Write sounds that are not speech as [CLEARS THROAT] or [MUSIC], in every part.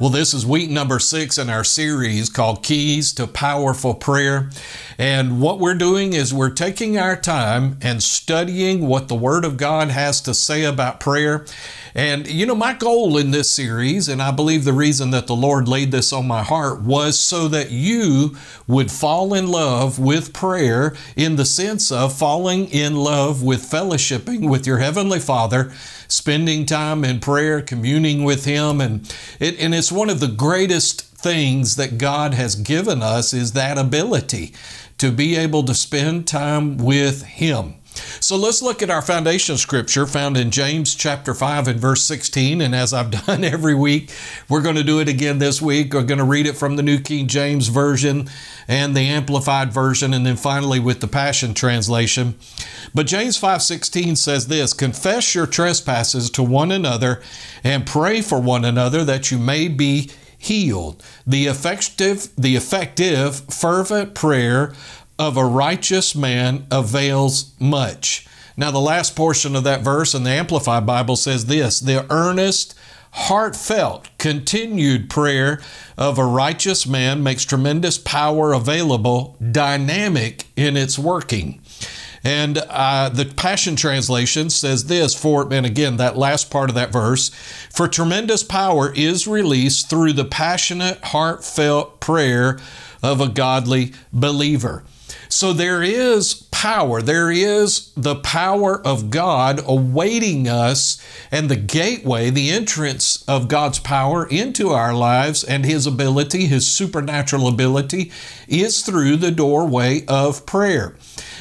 Well, this is week number six in our series called Keys to Powerful Prayer. And what we're doing is we're taking our time and studying what the Word of God has to say about prayer. And, you know, my goal in this series, and I believe the reason that the Lord laid this on my heart, was so that you would fall in love with prayer in the sense of falling in love with fellowshipping with your Heavenly Father spending time in prayer, communing with Him. And, it, and it's one of the greatest things that God has given us is that ability to be able to spend time with Him. So let's look at our foundation scripture found in James chapter 5 and verse 16. And as I've [LAUGHS] done every week, we're going to do it again this week. We're going to read it from the New King James Version and the Amplified Version, and then finally with the Passion Translation. But James 5:16 says this, "Confess your trespasses to one another and pray for one another that you may be healed. The effective the effective fervent prayer of a righteous man avails much." Now the last portion of that verse in the Amplified Bible says this, "The earnest heartfelt, continued prayer of a righteous man makes tremendous power available, dynamic in its working. And uh, the Passion Translation says this for, and again, that last part of that verse, for tremendous power is released through the passionate, heartfelt prayer of a godly believer. So there is power. There is the power of God awaiting us and the gateway, the entrance of God's power into our lives and His ability, His supernatural ability, is through the doorway of prayer.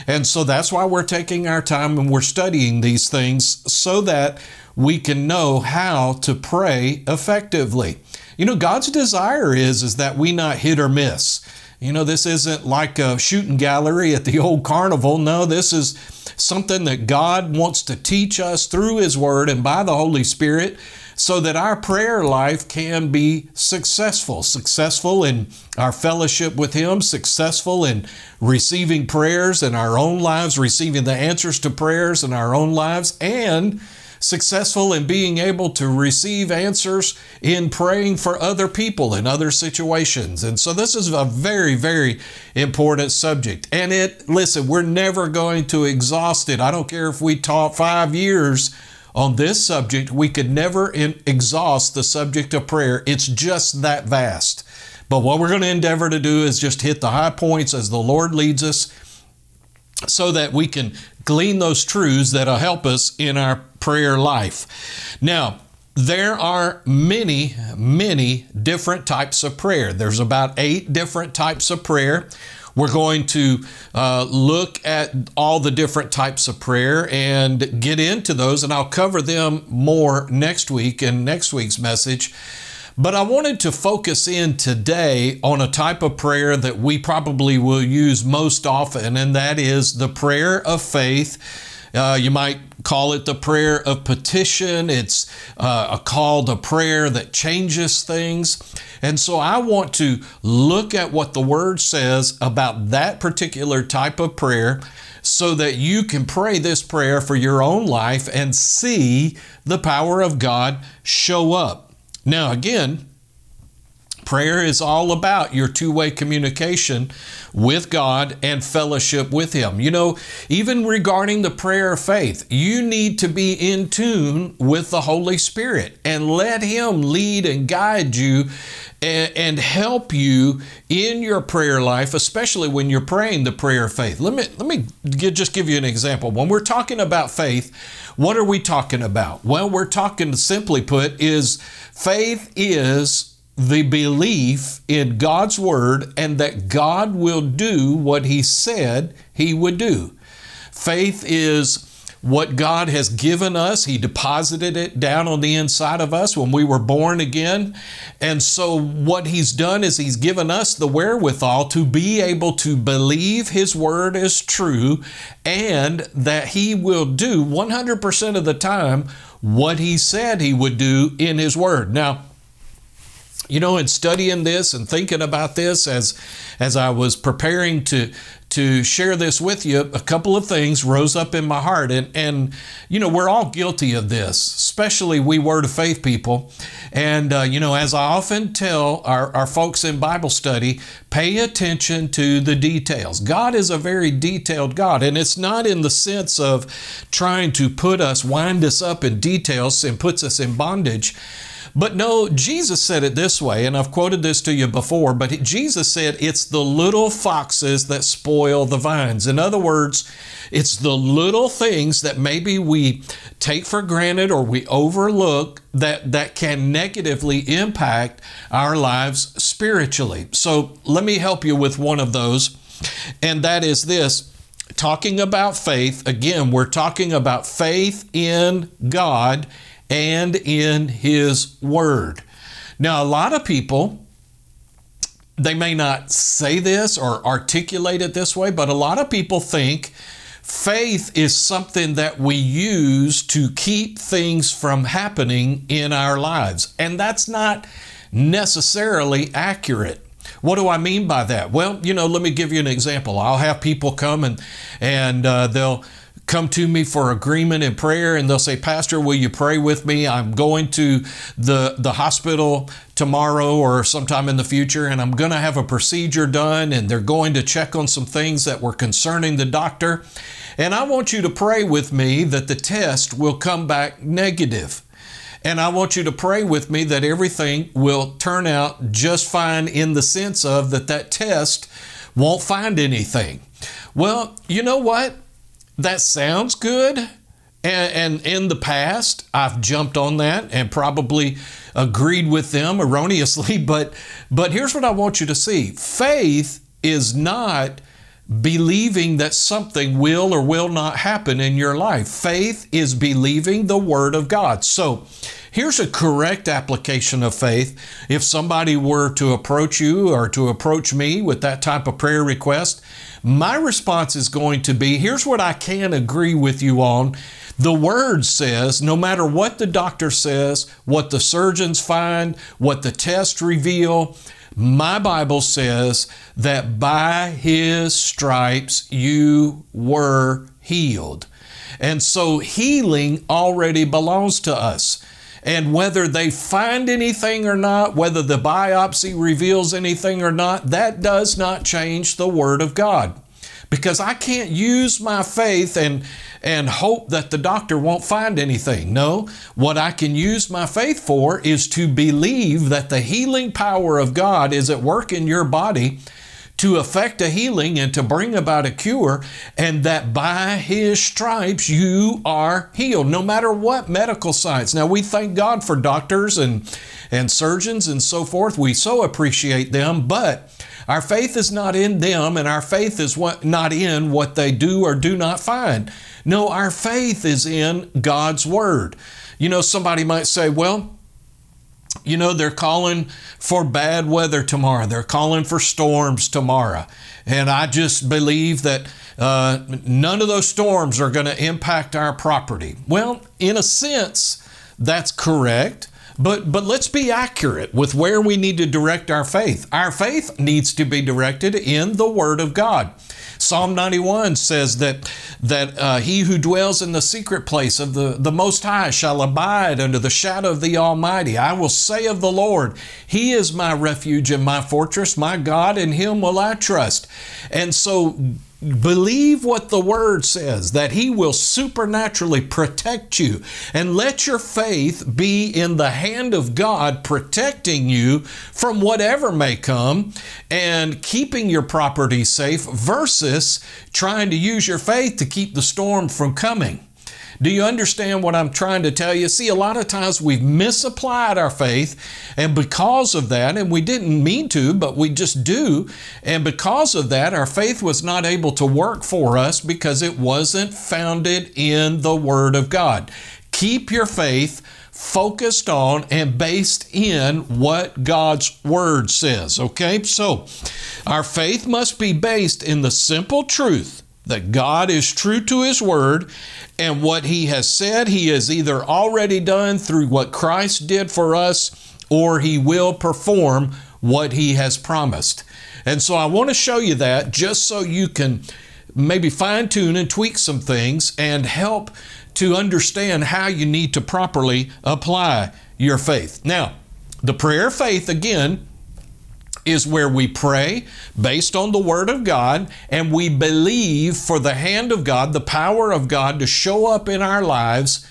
And so that's why we're taking our time and we're studying these things so that we can know how to pray effectively. You know, God's desire is, is that we not hit or miss. You know, this isn't like a shooting gallery at the old carnival. No, this is something that God wants to teach us through His Word and by the Holy Spirit so that our prayer life can be successful. Successful in our fellowship with Him, successful in receiving prayers in our own lives, receiving the answers to prayers in our own lives, and successful in being able to receive answers in praying for other people in other situations. And so this is a very, very important subject. And it, listen, we're never going to exhaust it. I don't care if we taught five years on this subject, we could never in, exhaust the subject of prayer. It's just that vast. But what we're going to endeavor to do is just hit the high points as the Lord leads us so that we can glean those truths that'll help us in our prayer life. Now, there are many, many different types of prayer. There's about eight different types of prayer. We're going to uh, look at all the different types of prayer and get into those, and I'll cover them more next week in next week's message. But I wanted to focus in today on a type of prayer that we probably will use most often, and that is the prayer of faith. Uh, you might call it the prayer of petition. It's uh, a call to prayer that changes things. And so I want to look at what the Word says about that particular type of prayer so that you can pray this prayer for your own life and see the power of God show up. Now, again, prayer is all about your two way communication with God and fellowship with Him. You know, even regarding the prayer of faith, you need to be in tune with the Holy Spirit and let Him lead and guide you and, help you in your prayer life, especially when you're praying the prayer of faith. Let me, let me get, just give you an example. When we're talking about faith, what are we talking about? Well, we're talking, simply put, is faith is the belief in God's Word and that God will do what He said He would do. Faith is what God has given us. He deposited it down on the inside of us when we were born again. And so, what He's done is He's given us the wherewithal to be able to believe His word is true and that He will do 100% of the time what He said He would do in His word. Now, you know, in studying this and thinking about this as as I was preparing to to share this with you, a couple of things rose up in my heart. And, and you know, we're all guilty of this, especially we Word of Faith people. And, uh, you know, as I often tell our, our folks in Bible study, pay attention to the details. God is a very detailed God, and it's not in the sense of trying to put us, wind us up in details and puts us in bondage. But no, Jesus said it this way, and I've quoted this to you before, but Jesus said it's the little foxes that spoil the vines. In other words, it's the little things that maybe we take for granted or we overlook that, that can negatively impact our lives spiritually. So let me help you with one of those, and that is this talking about faith, again, we're talking about faith in God and in His Word. Now, a lot of people, they may not say this or articulate it this way, but a lot of people think faith is something that we use to keep things from happening in our lives. And that's not necessarily accurate. What do I mean by that? Well, you know, let me give you an example. I'll have people come and and uh, they'll come to me for agreement and prayer and they'll say pastor will you pray with me i'm going to the the hospital tomorrow or sometime in the future and i'm going to have a procedure done and they're going to check on some things that were concerning the doctor and i want you to pray with me that the test will come back negative and I want you to pray with me that everything will turn out just fine in the sense of that that test won't find anything. Well, you know what? That sounds good. And, and, in the past, I've jumped on that and probably agreed with them erroneously. [LAUGHS] But, but here's what I want you to see faith is not believing that something will or will not happen in your life. Faith is believing the Word of God. So, here's a correct application of faith. If somebody were to approach you or to approach me with that type of prayer request, my response is going to be here's what I can agree with you on. The Word says no matter what the doctor says, what the surgeons find, what the tests reveal, my Bible says that by His stripes you were healed. And so healing already belongs to us. And whether they find anything or not, whether the biopsy reveals anything or not, that does not change the Word of God. Because I can't use my faith and, and hope that the doctor won't find anything. No, what I can use my faith for is to believe that the healing power of God is at work in your body to effect a healing and to bring about a cure, and that by his stripes you are healed, no matter what medical science. Now, we thank God for doctors and, and surgeons and so forth. We so appreciate them, but our faith is not in them, and our faith is what, not in what they do or do not find. No, our faith is in God's Word. You know, somebody might say, well, you know, they're calling for bad weather tomorrow. They're calling for storms tomorrow. And I just believe that uh, none of those storms are going to impact our property. Well, in a sense, that's correct. But, but let's be accurate with where we need to direct our faith. Our faith needs to be directed in the Word of God. Psalm 91 says that, that uh, he who dwells in the secret place of the, the Most High shall abide under the shadow of the Almighty. I will say of the Lord, He is my refuge and my fortress, my God, in Him will I trust. And so Believe what the word says, that He will supernaturally protect you. And let your faith be in the hand of God protecting you from whatever may come and keeping your property safe versus trying to use your faith to keep the storm from coming. Do you understand what I'm trying to tell you? See, a lot of times we've misapplied our faith, and because of that, and we didn't mean to, but we just do, and because of that, our faith was not able to work for us because it wasn't founded in the Word of God. Keep your faith focused on and based in what God's Word says. Okay, so our faith must be based in the simple truth that God is true to His Word and what He has said, He has either already done through what Christ did for us or He will perform what He has promised. And so I want to show you that just so you can maybe fine tune and tweak some things and help to understand how you need to properly apply your faith. Now, the prayer of faith, again, is where we pray based on the Word of God and we believe for the hand of God, the power of God to show up in our lives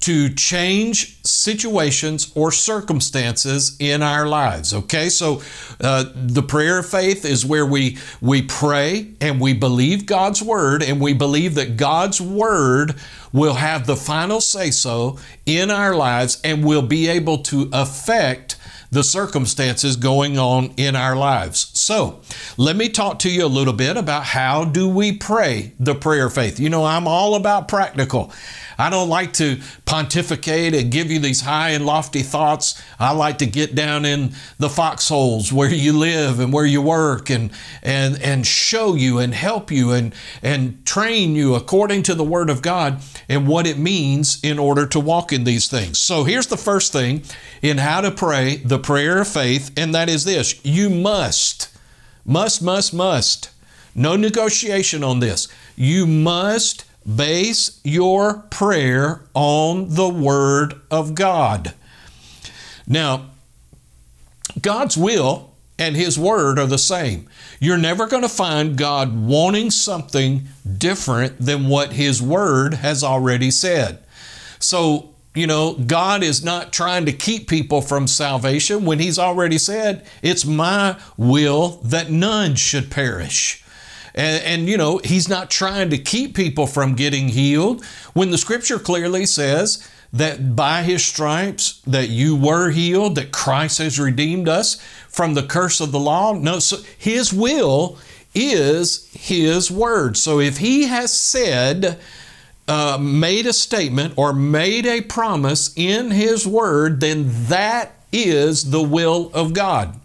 to change situations or circumstances in our lives. Okay, so uh, the prayer of faith is where we we pray and we believe God's word and we believe that God's word will have the final say so in our lives and will be able to affect the circumstances going on in our lives. So, let me talk to you a little bit about how do we pray the prayer of faith. You know, I'm all about practical. I don't like to pontificate and give you these high and lofty thoughts. I like to get down in the foxholes where you live and where you work and and and show you and help you and and train you according to the word of God and what it means in order to walk in these things. So here's the first thing in how to pray the prayer of faith and that is this. You must must must must no negotiation on this. You must Base your prayer on the Word of God. Now, God's will and His Word are the same. You're never going to find God wanting something different than what His Word has already said. So, you know, God is not trying to keep people from salvation when He's already said, It's my will that none should perish. And, and, you know, he's not trying to keep people from getting healed when the scripture clearly says that by his stripes that you were healed, that Christ has redeemed us from the curse of the law. No, so his will is his word. So if he has said, uh, made a statement or made a promise in his word, then that is the will of God.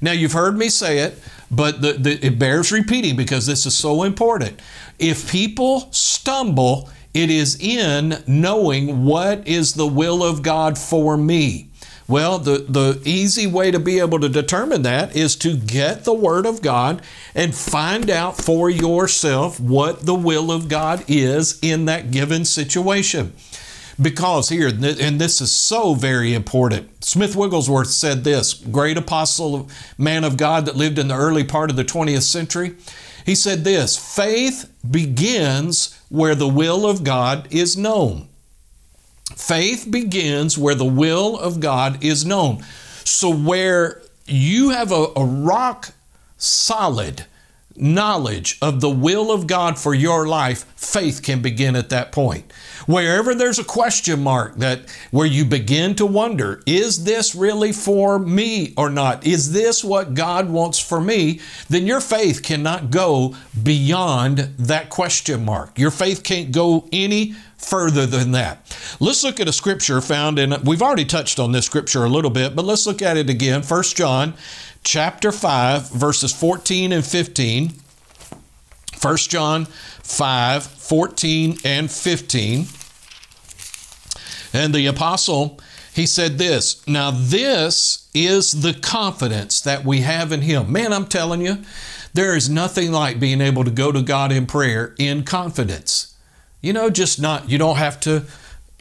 Now, you've heard me say it. But the, the, it bears repeating because this is so important. If people stumble, it is in knowing what is the will of God for me. Well, the, the easy way to be able to determine that is to get the Word of God and find out for yourself what the will of God is in that given situation. Because here, and this is so very important, Smith Wigglesworth said this, great apostle, man of God that lived in the early part of the 20th century. He said this faith begins where the will of God is known. Faith begins where the will of God is known. So, where you have a, a rock solid knowledge of the will of God for your life, faith can begin at that point. Wherever there's a question mark that where you begin to wonder, is this really for me or not? Is this what God wants for me? Then your faith cannot go beyond that question mark. Your faith can't go any further than that. Let's look at a scripture found in we've already touched on this scripture a little bit, but let's look at it again. First John chapter 5 verses 14 and 15. 1 John 5 14 and 15. And the apostle, he said this Now, this is the confidence that we have in him. Man, I'm telling you, there is nothing like being able to go to God in prayer in confidence. You know, just not, you don't have to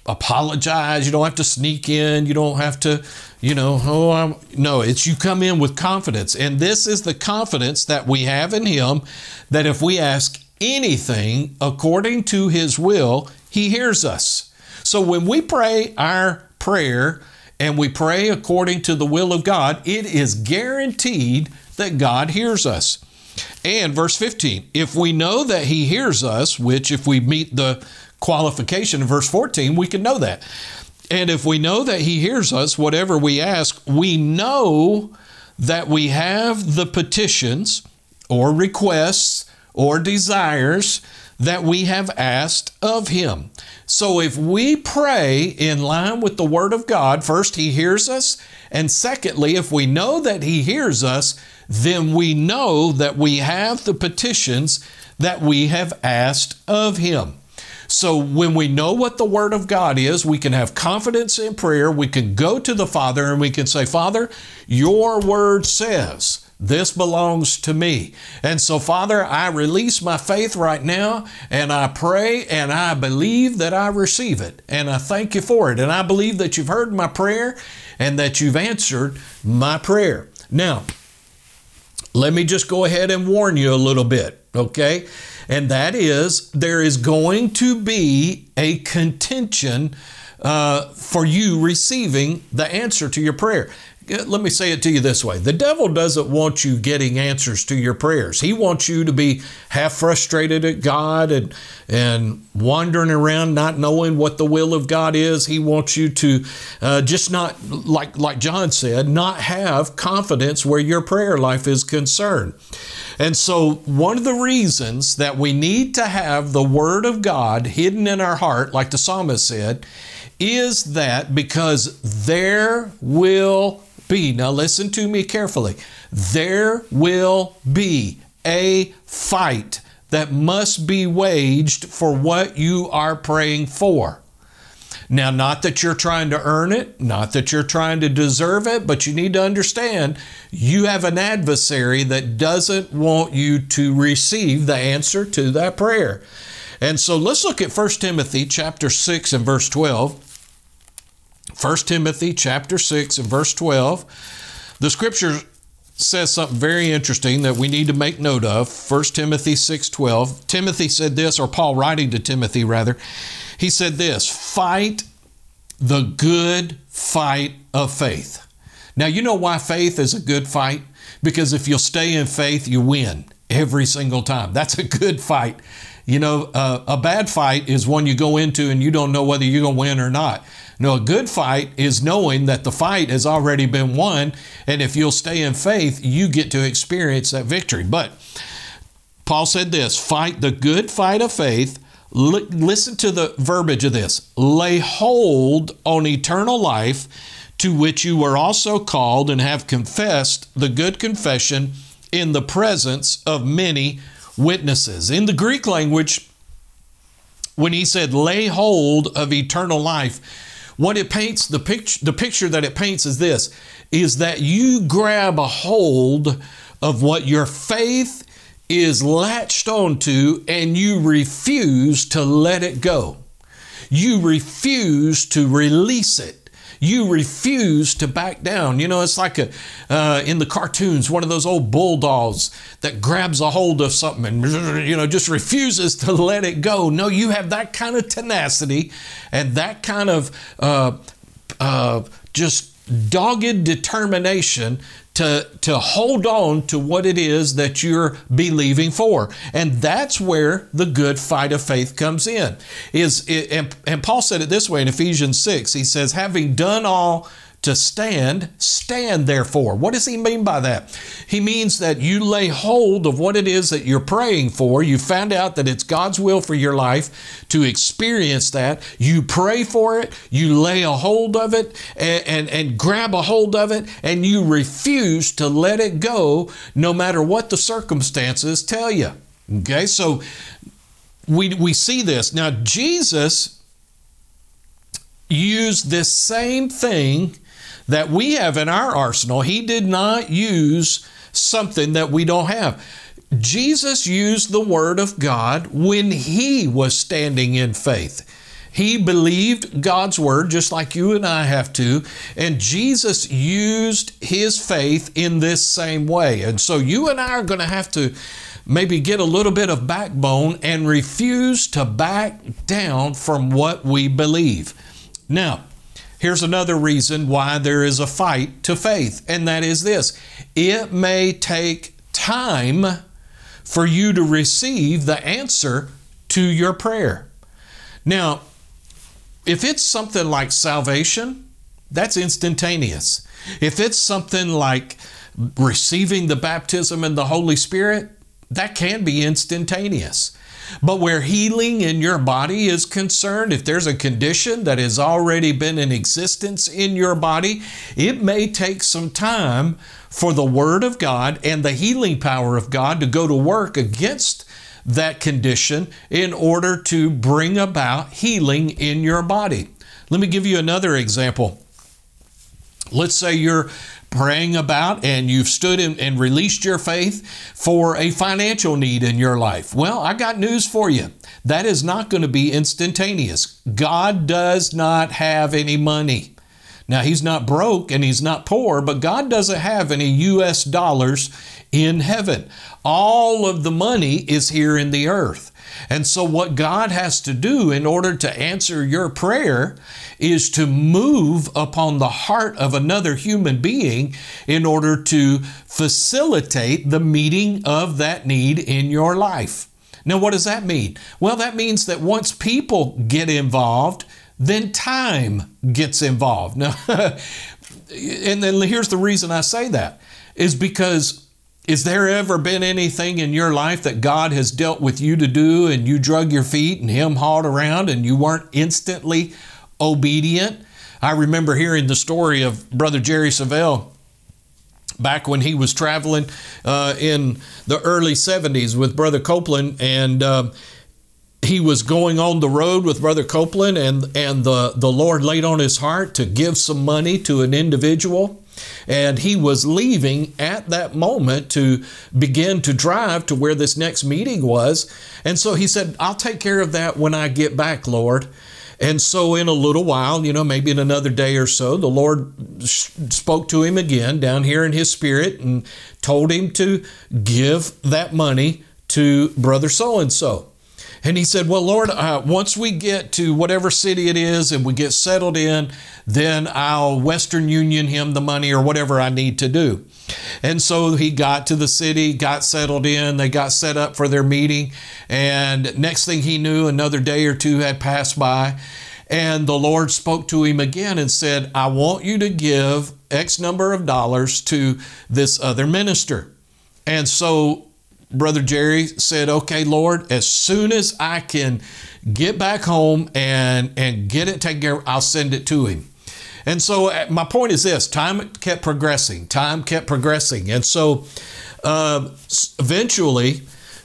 apologize. You don't have to sneak in. You don't have to, you know, oh, I'm, no, it's you come in with confidence. And this is the confidence that we have in Him that if we ask anything according to His will, He hears us. So when we pray our prayer and we pray according to the will of God, it is guaranteed that God hears us. And verse 15, if we know that He hears us, which if we meet the qualification in verse 14, we can know that. And if we know that He hears us, whatever we ask, we know that we have the petitions or requests or desires that we have asked of Him. So if we pray in line with the Word of God, first, He hears us. And secondly, if we know that He hears us, then we know that we have the petitions that we have asked of Him. So when we know what the Word of God is, we can have confidence in prayer. We can go to the Father and we can say, Father, your Word says, this belongs to me. And so, Father, I release my faith right now and I pray and I believe that I receive it. And I thank you for it. And I believe that you've heard my prayer and that you've answered my prayer. Now, let me just go ahead and warn you a little bit, okay? And that is there is going to be a contention uh, for you receiving the answer to your prayer. Let me say it to you this way the devil doesn't want you getting answers to your prayers. He wants you to be half frustrated at God and, and wandering around not knowing what the will of God is. He wants you to uh, just not, like, like John said, not have confidence where your prayer life is concerned. And so, one of the reasons that we need to have the Word of God hidden in our heart, like the psalmist said, is that because there will be, now listen to me carefully, there will be a fight that must be waged for what you are praying for. Now, not that you're trying to earn it, not that you're trying to deserve it, but you need to understand you have an adversary that doesn't want you to receive the answer to that prayer. And so let's look at 1 Timothy chapter 6 and verse 12. 1 Timothy chapter 6 and verse 12. The scripture says something very interesting that we need to make note of. 1 Timothy 6:12. Timothy said this or Paul writing to Timothy rather. He said this, "Fight the good fight of faith." Now, you know why faith is a good fight? Because if you'll stay in faith, you win every single time. That's a good fight. You know, uh, a bad fight is one you go into and you don't know whether you're going to win or not. No, a good fight is knowing that the fight has already been won, and if you'll stay in faith, you get to experience that victory. But Paul said this fight the good fight of faith. L- listen to the verbiage of this lay hold on eternal life, to which you were also called and have confessed the good confession in the presence of many witnesses. In the Greek language, when he said lay hold of eternal life, what it paints, the picture, the picture that it paints is this, is that you grab a hold of what your faith is latched onto and you refuse to let it go. You refuse to release it you refuse to back down. You know, it's like a, uh, in the cartoons, one of those old bulldogs that grabs a hold of something and, you know, just refuses to let it go. No, you have that kind of tenacity and that kind of uh, uh, just dogged determination to, to hold on to what it is that you're believing for. And that's where the good fight of faith comes in. Is and, and Paul said it this way in Ephesians 6. He says, having done all to stand, stand therefore. What does he mean by that? He means that you lay hold of what it is that you're praying for. You found out that it's God's will for your life to experience that. You pray for it, you lay a hold of it and, and, and grab a hold of it, and you refuse to let it go no matter what the circumstances tell you. Okay, so we, we see this. Now, Jesus used this same thing that we have in our arsenal. He did not use something that we don't have. Jesus used the Word of God when he was standing in faith. He believed God's Word just like you and I have to, and Jesus used his faith in this same way. And so you and I are going to have to maybe get a little bit of backbone and refuse to back down from what we believe. Now, Here's another reason why there is a fight to faith, and that is this it may take time for you to receive the answer to your prayer. Now, if it's something like salvation, that's instantaneous. If it's something like receiving the baptism in the Holy Spirit, that can be instantaneous. But where healing in your body is concerned, if there's a condition that has already been in existence in your body, it may take some time for the Word of God and the healing power of God to go to work against that condition in order to bring about healing in your body. Let me give you another example. Let's say you're praying about and you've stood in, and released your faith for a financial need in your life. Well, I got news for you. That is not going to be instantaneous. God does not have any money. Now, He's not broke and He's not poor, but God doesn't have any U.S. dollars in heaven. All of the money is here in the earth. And so, what God has to do in order to answer your prayer is to move upon the heart of another human being in order to facilitate the meeting of that need in your life. Now, what does that mean? Well, that means that once people get involved, then time gets involved. Now, [LAUGHS] and then here's the reason I say that is because is there ever been anything in your life that God has dealt with you to do and you drug your feet and Him hauled around and you weren't instantly obedient? I remember hearing the story of Brother Jerry Savelle back when he was traveling uh, in the early 70s with Brother Copeland and uh, he was going on the road with Brother Copeland and, and the, the Lord laid on his heart to give some money to an individual and he was leaving at that moment to begin to drive to where this next meeting was. And so he said, I'll take care of that when I get back, Lord. And so, in a little while, you know, maybe in another day or so, the Lord spoke to him again down here in his spirit and told him to give that money to brother so and so. And he said, Well, Lord, uh, once we get to whatever city it is and we get settled in, then I'll Western Union him the money or whatever I need to do. And so he got to the city, got settled in, they got set up for their meeting. And next thing he knew, another day or two had passed by. And the Lord spoke to him again and said, I want you to give X number of dollars to this other minister. And so Brother Jerry said, Okay, Lord, as soon as I can get back home and, and get it taken care of, I'll send it to him. And so uh, my point is this time kept progressing, time kept progressing. And so uh, eventually,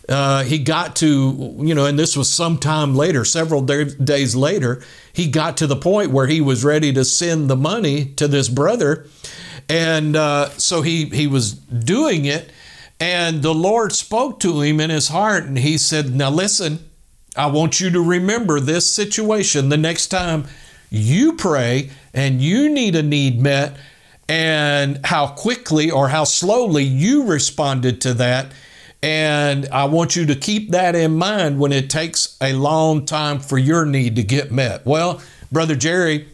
uh, he got to, you know, and this was some time later, several days later, he got to the point where he was ready to send the money to this brother. And uh, so he, he was doing it and the Lord spoke to him in his heart and he said, Now listen, I want you to remember this situation the next time you pray and you need a need met and how quickly or how slowly you responded to that. And I want you to keep that in mind when it takes a long time for your need to get met. Well, Brother Jerry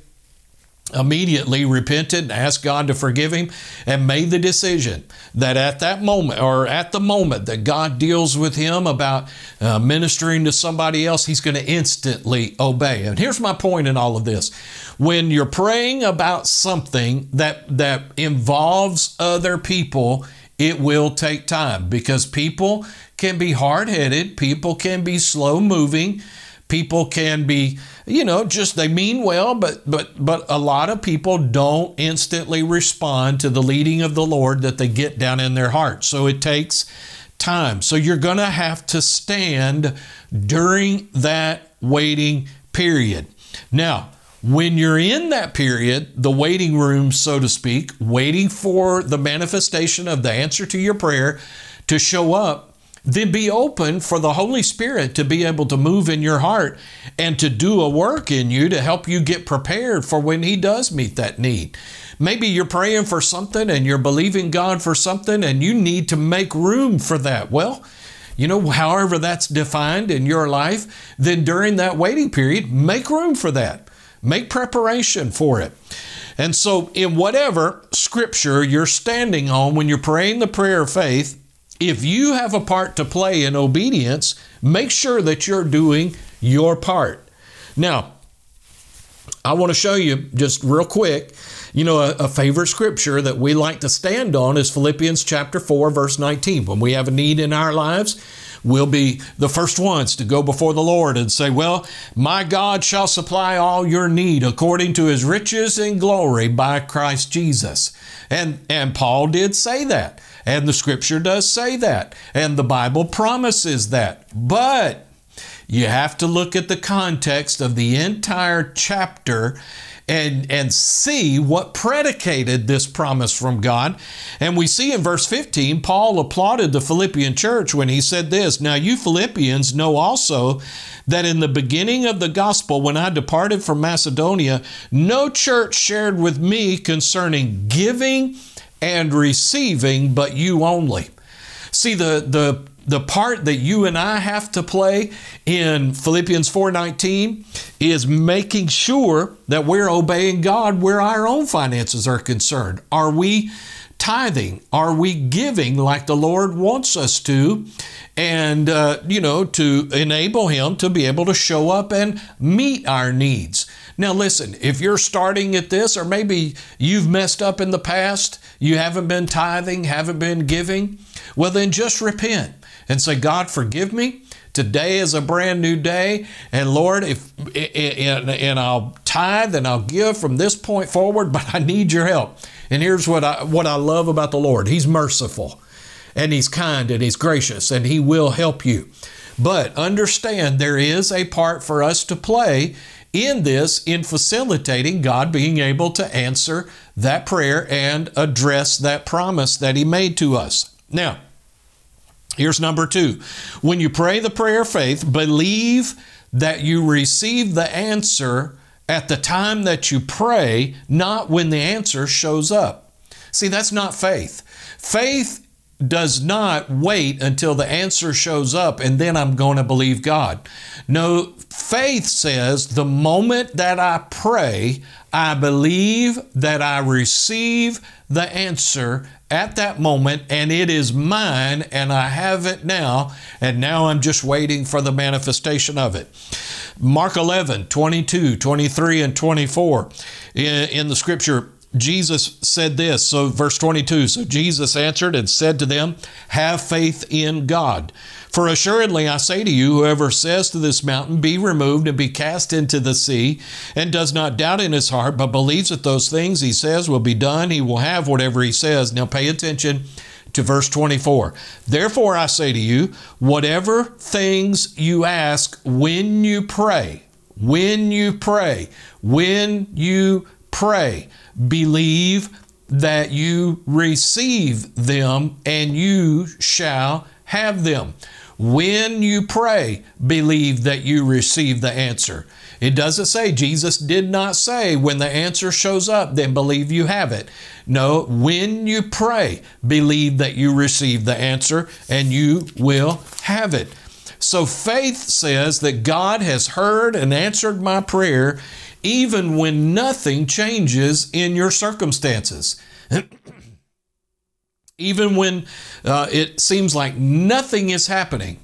immediately repented and asked God to forgive him and made the decision that at that moment or at the moment that God deals with him about uh, ministering to somebody else, he's going to instantly obey. And here's my point in all of this. When you're praying about something that that involves other people, it will take time because people can be hard-headed, people can be slow moving, people can be you know just they mean well but but but a lot of people don't instantly respond to the leading of the lord that they get down in their heart. So it takes time. So you're going to have to stand during that waiting period. Now when you're in that period, the waiting room, so to speak, waiting for the manifestation of the answer to your prayer to show up, then be open for the Holy Spirit to be able to move in your heart and to do a work in you to help you get prepared for when He does meet that need. Maybe you're praying for something and you're believing God for something and you need to make room for that. Well, you know, however that's defined in your life, then during that waiting period, make room for that. Make preparation for it. And so, in whatever scripture you're standing on when you're praying the prayer of faith, if you have a part to play in obedience, make sure that you're doing your part. Now, I want to show you just real quick. You know, a, a, favorite scripture that we like to stand on is Philippians chapter 4, verse 19. When we have a need in our lives, we'll be the first ones to go before the Lord and say, Well, my God shall supply all your need according to his riches and glory by Christ Jesus. And, and Paul did say that. And the scripture does say that. And the Bible promises that. But you have to look at the context of the entire chapter and, and see what predicated this promise from God. And we see in verse 15, Paul applauded the Philippian church when he said this Now, you Philippians know also that in the beginning of the gospel, when I departed from Macedonia, no church shared with me concerning giving and receiving, but you only. See, the, the the part that you and I have to play in Philippians 4:19 is making sure that we're obeying God where our own finances are concerned. Are we tithing? Are we giving like the Lord wants us to? And, uh, you know, to enable Him to be able to show up and meet our needs. Now, listen, if you're starting at this, or maybe you've messed up in the past, you haven't been tithing, haven't been giving, well, then just repent and say, God, forgive me. Today is a brand new day. And Lord, if and, and I'll tithe and I'll give from this point forward, but I need your help. And here's what I what I love about the Lord. He's merciful and he's kind and he's gracious and he will help you. But understand there is a part for us to play in this in facilitating God being able to answer that prayer and address that promise that he made to us. Now, Here's number two. When you pray the prayer of faith, believe that you receive the answer at the time that you pray, not when the answer shows up. See, that's not faith. Faith does not wait until the answer shows up and then I'm going to believe God. No, faith says the moment that I pray, I believe that I receive the answer at that moment and it is mine and I have it now and now I'm just waiting for the manifestation of it. Mark 11, 22, 23, and 24 in, in the scripture, Jesus said this. So, verse 22 So Jesus answered and said to them, Have faith in God. For assuredly I say to you, whoever says to this mountain, Be removed and be cast into the sea, and does not doubt in his heart, but believes that those things he says will be done, he will have whatever he says. Now pay attention to verse 24. Therefore I say to you, whatever things you ask when you pray, when you pray, when you pray, believe that you receive them and you shall have them. When you pray, believe that you receive the answer. It doesn't say, Jesus did not say, when the answer shows up, then believe you have it. No, when you pray, believe that you receive the answer and you will have it. So faith says that God has heard and answered my prayer even when nothing changes in your circumstances. [CLEARS THROAT] even when uh, it seems like nothing is happening.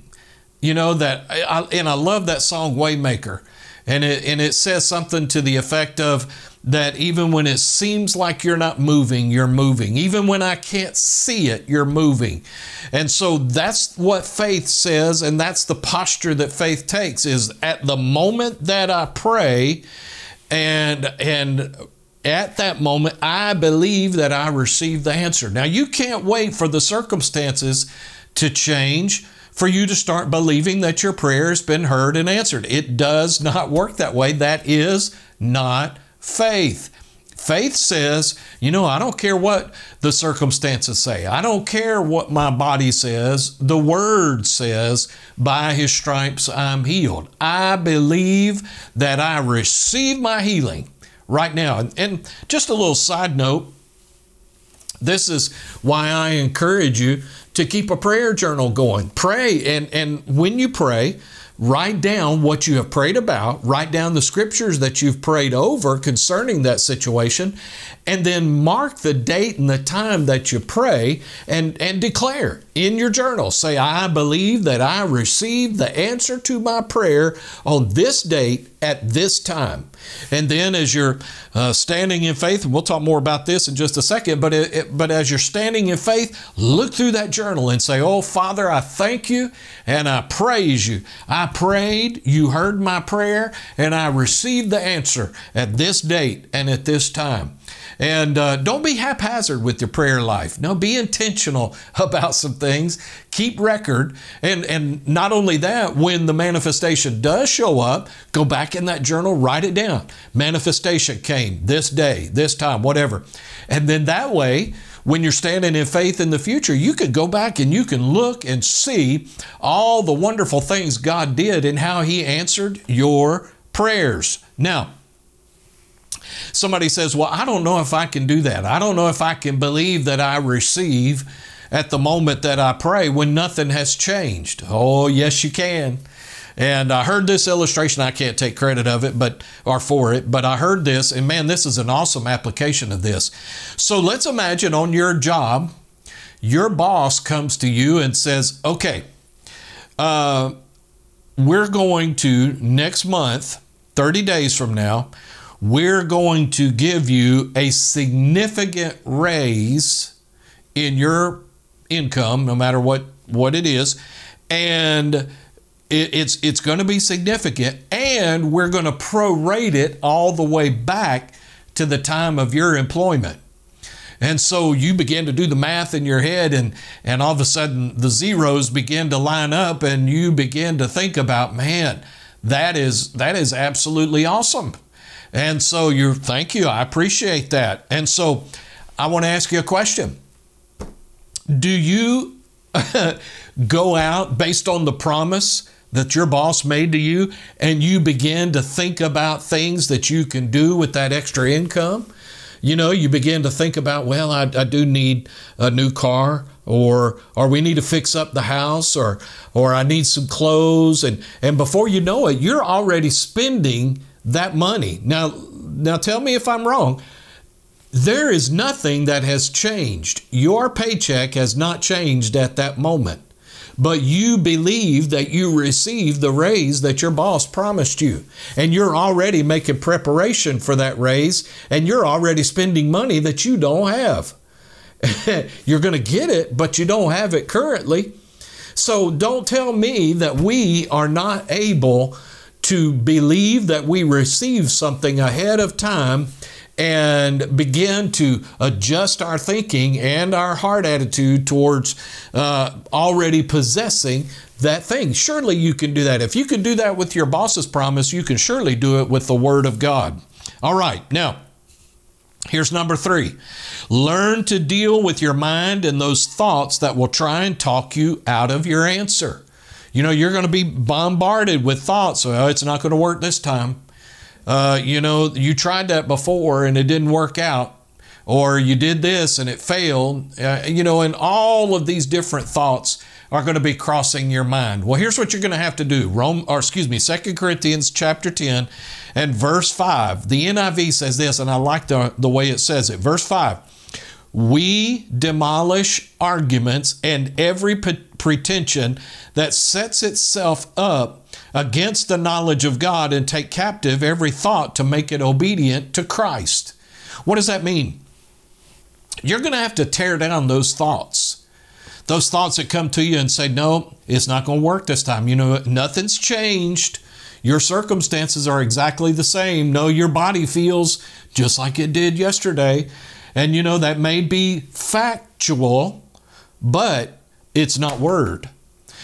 You know that, I, and I love that song "Waymaker," and it and it says something to the effect of that even when it seems like you're not moving, you're moving. Even when I can't see it, you're moving. And so that's what faith says, and that's the posture that faith takes is at the moment that I pray and and at that moment, I believe that I received the answer. Now, you can't wait for the circumstances to change for you to start believing that your prayer has been heard and answered. It does not work that way. That is not faith. Faith says, you know, I don't care what the circumstances say. I don't care what my body says. The word says, by his stripes I'm healed. I believe that I receive my healing right now. And just a little side note this is why I encourage you to keep a prayer journal going. Pray, and, and when you pray, write down what you have prayed about, write down the scriptures that you've prayed over concerning that situation, and then mark the date and the time that you pray and, and declare in your journal. Say, I believe that I received the answer to my prayer on this date at this time. And then as you're uh, standing in faith, and we'll talk more about this in just a second, but, it, it, but as you're standing in faith, look through that journal and say, Oh, Father, I thank you and I praise you. I prayed, you heard my prayer, and I received the answer at this date and at this time. And uh, don't be haphazard with your prayer life. No, be intentional [LAUGHS] about some things. Keep record. And, and not only that, when the manifestation does show up, go back in that journal, write it down. Manifestation came this day, this time, whatever. And then that way, when you're standing in faith in the future, you can go back and you can look and see all the wonderful things God did and how He answered your prayers. Now, somebody says, Well, I don't know if I can do that. I don't know if I can believe that I receive at the moment that I pray when nothing has changed. Oh, yes, you can. And I heard this illustration. I can't take credit of it, but or for it, but I heard this, and man, this is an awesome application of this. So let's imagine on your job, your boss comes to you and says, "Okay, uh, we're going to next month, 30 days from now, we're going to give you a significant raise in your income, no matter what, what it is. And it, it's, it's going to be significant. And we're going to prorate it all the way back to the time of your employment. And so you begin to do the math in your head, and, and all of a sudden the zeros begin to line up, and you begin to think about, man, that is that is absolutely awesome. And so you're, thank you, I appreciate that. And so I want to ask you a question. Do you [LAUGHS] go out based on the promise that your boss made to you and you begin to think about things that you can do with that extra income? You know, you begin to think about, well, I, I do need a new car or or we need to fix up the house or or I need some clothes and and before you know it you're already spending that money. Now, now tell me if I'm wrong. There is nothing that has changed. Your paycheck has not changed at that moment. But you believe that you received the raise that your boss promised you. And you're already making preparation for that raise, and you're already spending money that you don't have. [LAUGHS] you're going to get it, but you don't have it currently. So don't tell me that we are not able to believe that we receive something ahead of time and begin to adjust our thinking and our heart attitude towards uh, already possessing that thing. Surely you can do that. If you can do that with your boss's promise, you can surely do it with the Word of God. All right, now, here's number three learn to deal with your mind and those thoughts that will try and talk you out of your answer. You know, you're going to be bombarded with thoughts. Well, it's not going to work this time. Uh, you know, you tried that before and it didn't work out. Or you did this and it failed. Uh, you know, and all of these different thoughts are going to be crossing your mind. Well, here's what you're going to have to do. Rome, or excuse me, Second Corinthians chapter 10 and verse 5. The NIV says this, and I like the, the way it says it. Verse 5 we demolish arguments and every pretension that sets itself up against the knowledge of God and take captive every thought to make it obedient to Christ. What does that mean? You're going to have to tear down those thoughts. Those thoughts that come to you and say, no, it's not going to work this time. You know, nothing's changed. Your circumstances are exactly the same. No, your body feels just like it did yesterday. And you know, that may be factual, but it's not word.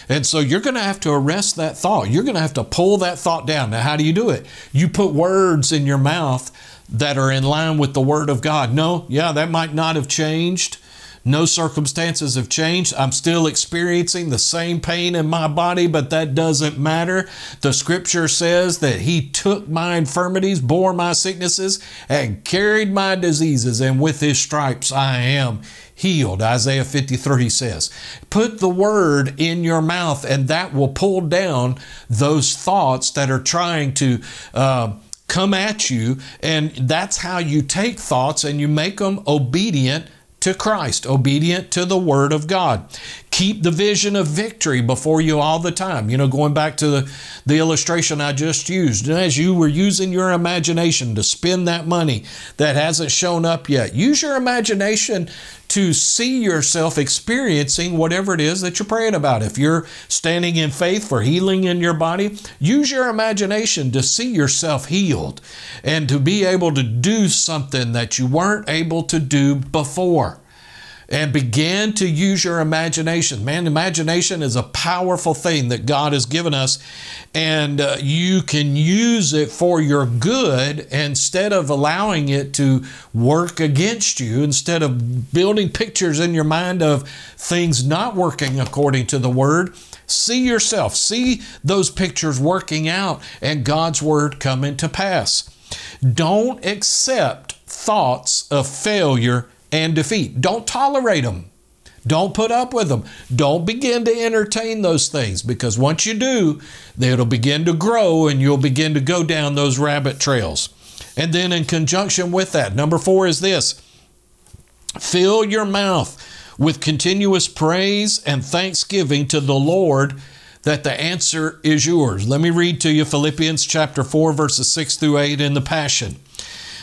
And so you're going to have to arrest that thought. You're going to have to pull that thought down. Now, how do you do it? You put words in your mouth that are in line with the Word of God. No, yeah, that might not have changed. No circumstances have changed. I'm still experiencing the same pain in my body, but that doesn't matter. The scripture says that He took my infirmities, bore my sicknesses, and carried my diseases, and with His stripes I am healed. Isaiah 53 says. Put the word in your mouth, and that will pull down those thoughts that are trying to. Uh, come at you, and that's how you take thoughts and you make them obedient to Christ, obedient to the Word of God. Keep the vision of victory before you all the time. You know, going back to the, the illustration I just used, as you were using your imagination to spend that money that hasn't shown up yet, use your imagination to see yourself experiencing whatever it is that you're praying about. If you're standing in faith for healing in your body, use your imagination to see yourself healed and to be able to do something that you weren't able to do before and begin to use your imagination. Man, imagination is a powerful thing that God has given us, and uh, you can use it for your good instead of allowing it to work against you, instead of building pictures in your mind of things not working according to the Word. See yourself, see those pictures working out and God's Word coming to pass. Don't accept thoughts of failure and defeat. Don't tolerate them. Don't put up with them. Don't begin to entertain those things because once you do, it'll begin to grow and you'll begin to go down those rabbit trails. And then, in conjunction with that, number four is this fill your mouth with continuous praise and thanksgiving to the Lord that the answer is yours. Let me read to you Philippians chapter 4, verses 6 through 8 in the Passion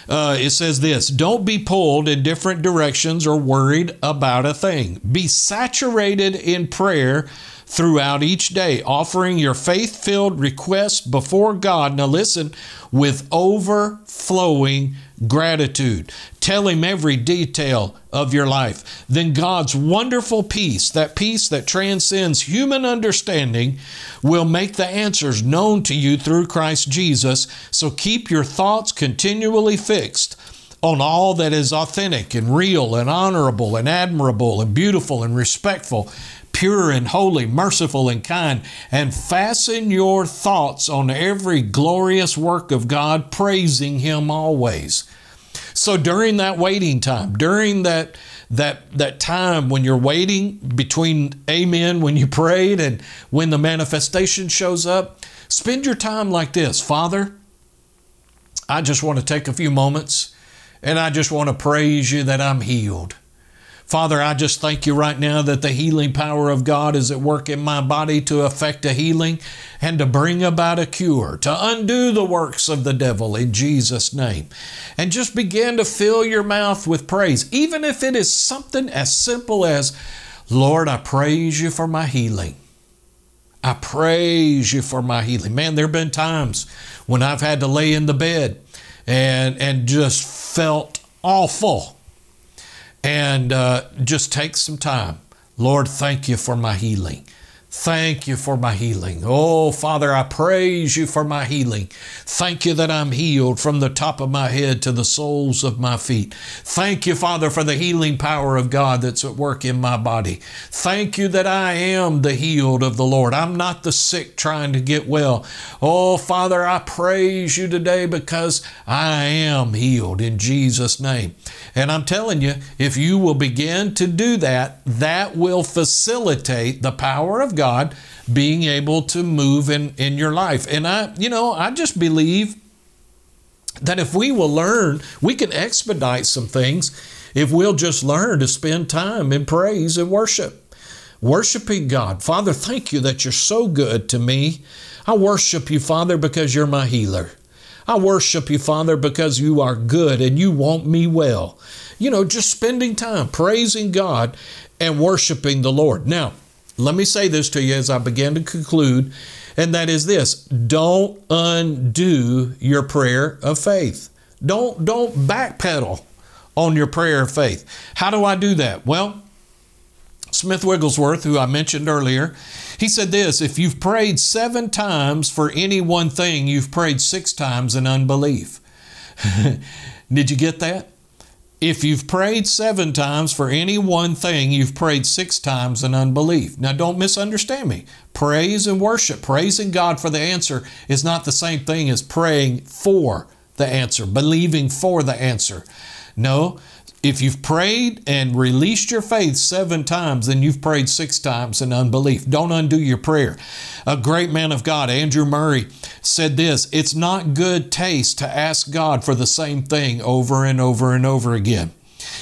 uh, it says this Don't be pulled in different directions or worried about a thing. Be saturated in prayer throughout each day, offering your faith filled requests before God. Now, listen, with overflowing gratitude. Tell Him every detail of your life. Then God's wonderful peace, that peace that transcends human understanding, will make the answers known to you through Christ Jesus. So keep your thoughts continually fixed on all that is authentic and real and honorable and admirable and beautiful and respectful pure and holy, merciful and kind, and fasten your thoughts on every glorious work of God, praising Him always. So during that waiting time, during that that that time when you're waiting between amen when you prayed and when the manifestation shows up, spend your time like this. Father, I just want to take a few moments and I just want to praise you that I'm healed. Father, I just thank you right now that the healing power of God is at work in my body to effect a healing and to bring about a cure, to undo the works of the devil in Jesus' name. And just begin to fill your mouth with praise, even if it is something as simple as, Lord, I praise you for my healing. I praise you for my healing. Man, there have been times when I've had to lay in the bed and, and just felt awful and uh, just take some time. Lord, thank you for my healing. Thank you for my healing. Oh, Father, I praise you for my healing. Thank you that I'm healed from the top of my head to the soles of my feet. Thank you, Father, for the healing power of God that's at work in my body. Thank you that I am the healed of the Lord. I'm not the sick trying to get well. Oh, Father, I praise you today because I am healed in Jesus' name. And I'm telling you, if you will begin to do that, that will facilitate the power of God being able to move in, in your life. And I, you know, I just believe that if we will learn, we can expedite some things if we'll just learn to spend time in praise and worship. Worshiping God. Father, thank you that you're so good to me. I worship you, Father, because you're my healer. I worship you, Father, because you are good and you want me well. You know, just spending time praising God and worshiping the Lord. Now, let me say this to you as I begin to conclude, and that is this don't undo your prayer of faith. Don't, don't backpedal on your prayer of faith. How do I do that? Well, Smith Wigglesworth, who I mentioned earlier, he said this if you've prayed seven times for any one thing, you've prayed six times in unbelief. [LAUGHS] Did you get that? If you've prayed seven times for any one thing, you've prayed six times in unbelief. Now, don't misunderstand me. Praise and worship, praising God for the answer, is not the same thing as praying for the answer, believing for the answer. No, if you've prayed and released your faith seven times, then you've prayed six times in unbelief. Don't undo your prayer. A great man of God, Andrew Murray, said this It's not good taste to ask God for the same thing over and over and over again.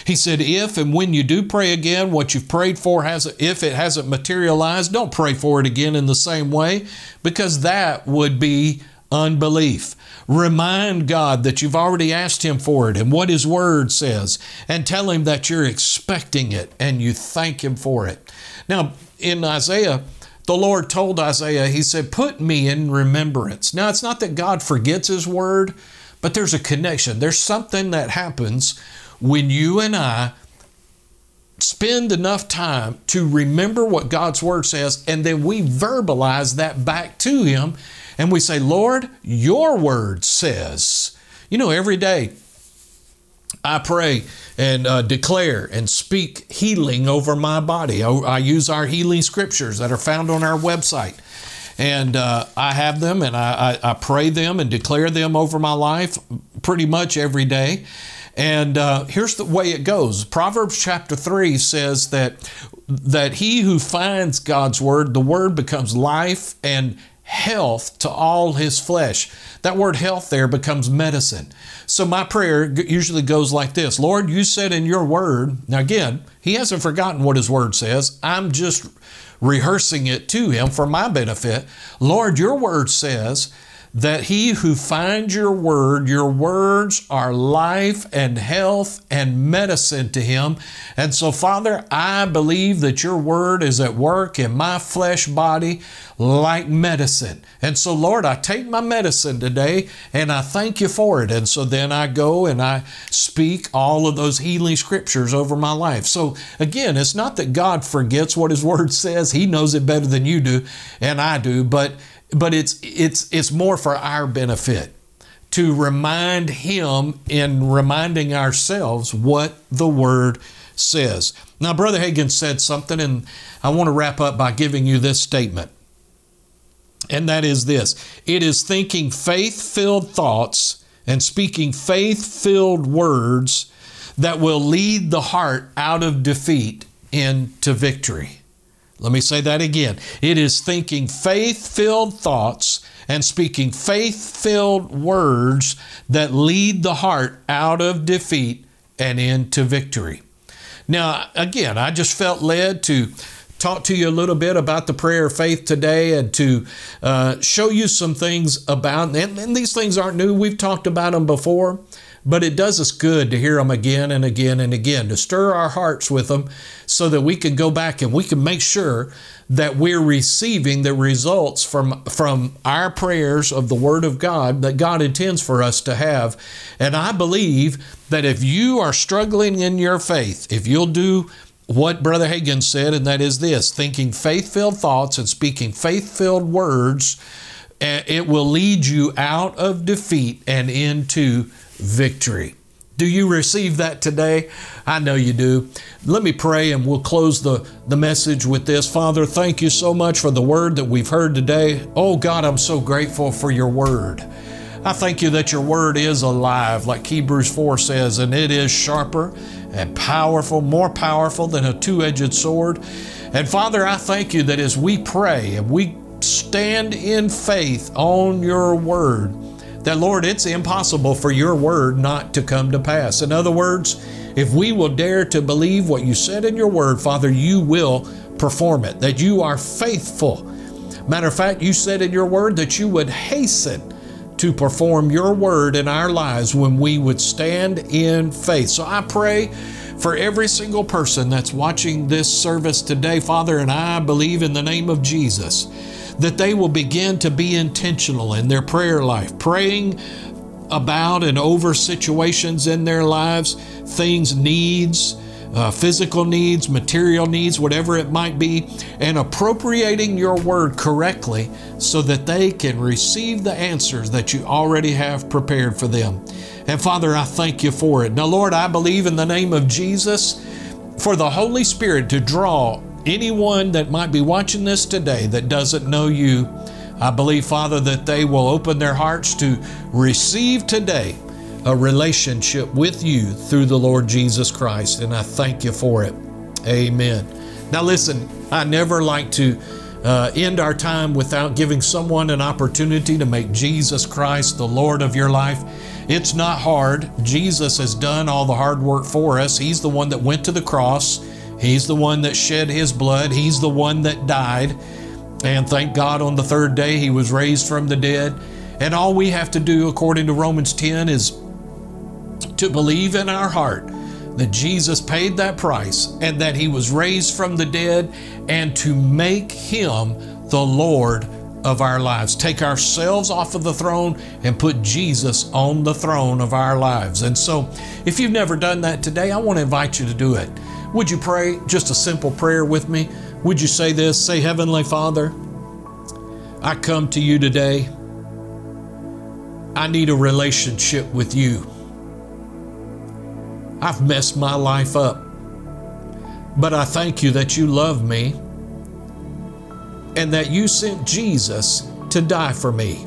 He said, if and when you do pray again, what you've prayed for has if it hasn't materialized, don't pray for it again in the same way, because that would be unbelief. Remind God that you've already asked Him for it and what His Word says, and tell Him that you're expecting it and you thank Him for it. Now, in Isaiah, the Lord told Isaiah, He said, Put me in remembrance. Now, it's not that God forgets His Word, but there's a connection. There's something that happens when you and I spend enough time to remember what God's Word says, and then we verbalize that back to Him and we say, Lord, your word says. You know, every day I pray and uh, declare and speak healing over my body. I, I, use our healing scriptures that are found on our website. And uh, I have them and I, I, I, pray them and declare them over my life pretty much every day. And uh, here's the way it goes. Proverbs chapter 3 says that, that he who finds God's word, the word becomes life and health to all his flesh. That word health there becomes medicine. So my prayer usually goes like this Lord, you said in your word, now again, he hasn't forgotten what his word says. I'm just rehearsing it to him for my benefit. Lord, your word says that he who finds your word, your words are life and health and medicine to him. And so, Father, I believe that your word is at work in my flesh body like medicine. And so, Lord, I take my medicine today and I thank you for it. And so then I go and I speak all of those healing scriptures over my life. So, again, it's not that God forgets what his word [LAUGHS] says, he knows it better than you do and I do, but but it's it's it's more for our benefit to remind him in reminding ourselves what the word says. Now, Brother Hagin said something, and I want to wrap up by giving you this statement. And that is this it is thinking faith filled thoughts and speaking faith filled words that will lead the heart out of defeat into victory. Let me say that again. It is thinking faith filled thoughts and speaking faith filled words that lead the heart out of defeat and into victory. Now, again, I just felt led to talk to you a little bit about the prayer of faith today and to uh, show you some things about, and, and these things aren't new, we've talked about them before. But it does us good to hear them again and again and again, to stir our hearts with them so that we can go back and we can make sure that we're receiving the results from, from our prayers of the Word of God that God intends for us to have. And I believe that if you are struggling in your faith, if you'll do what Brother Hagin said, and that is this thinking faith filled thoughts and speaking faith filled words, eh, it will lead you out of defeat and into victory. Do you receive that today? I know you do. Let me pray and we'll close the, the message with this. Father, thank you so much for the word that we've heard today. Oh God, I'm so grateful for your word. I thank you that your word is alive, like Hebrews 4 says, and it is sharper and powerful, more powerful than a two edged sword. And Father, I thank you that as we pray and we stand in faith on your word, that, Lord, it's impossible for your word not to come to pass. In other words, if we will dare to believe what you said in your word, Father, you will perform it, that you are faithful. Matter of fact, you said in your word that you would hasten to perform your word in our lives when we would stand in faith. So I pray for every single person that's watching this service today, Father, and I believe in the name of Jesus that they will begin to be intentional in their prayer life, praying about and over situations in their lives, things, needs, uh, physical needs, material needs, whatever it might be, and appropriating your word correctly so that they can receive the answers that you already have prepared for them. And Father, I thank you for it. Now, Lord, I believe in the name of Jesus for the Holy Spirit to draw anyone that might be watching this today that doesn't know you, I believe, Father, that they will open their hearts to receive today a relationship with you through the Lord Jesus Christ. And I thank you for it. Amen. Now, listen, I never like to uh, end our time without giving someone an opportunity to make Jesus Christ the Lord of your life. It's not hard. Jesus has done all the hard work for us. He's the one that went to the cross, He's the one that shed His blood, He's the one that died. And thank God on the third day He was raised from the dead. And all we have to do, according to Romans 10, is to believe in our heart that Jesus paid that price and that He was raised from the dead and to make Him the Lord of our lives. Take ourselves off of the throne and put Jesus on the throne of our lives. And so, if you've never done that today, I want to invite you to do it. Would you pray just a simple prayer with me? Would you say this? Say, Heavenly Father, I come to you today. I need a relationship with you. I've messed my life up. But I thank you that you love me and that you sent Jesus to die for me.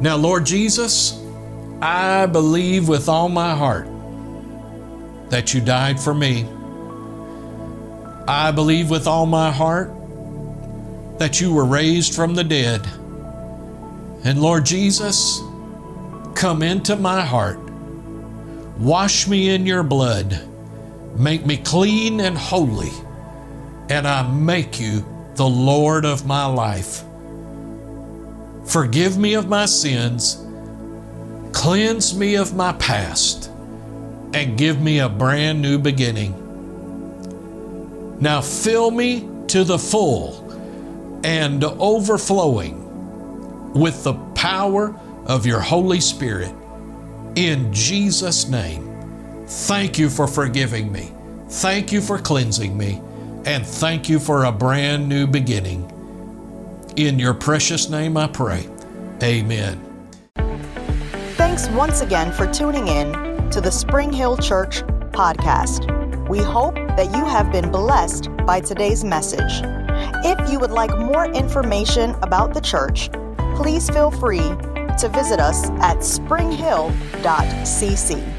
Now, Lord Jesus, I believe with all my heart that you died for me. I believe with all my heart that you were raised from the dead. And Lord Jesus, come into my heart. Wash me in your blood. Make me clean and holy. And I make you the Lord of my life. Forgive me of my sins. Cleanse me of my past. And give me a brand new beginning. Now fill me to the full and overflowing with the power of your Holy Spirit. In Jesus' name, thank you for forgiving me. Thank you for cleansing me. And thank you for a brand new beginning. In your precious name I pray. Amen. Thanks once again for tuning in to the Spring Hill Church podcast. We hope that you have been blessed by today's message. If you would like more information about the church, please feel free to visit us at springhill.cc.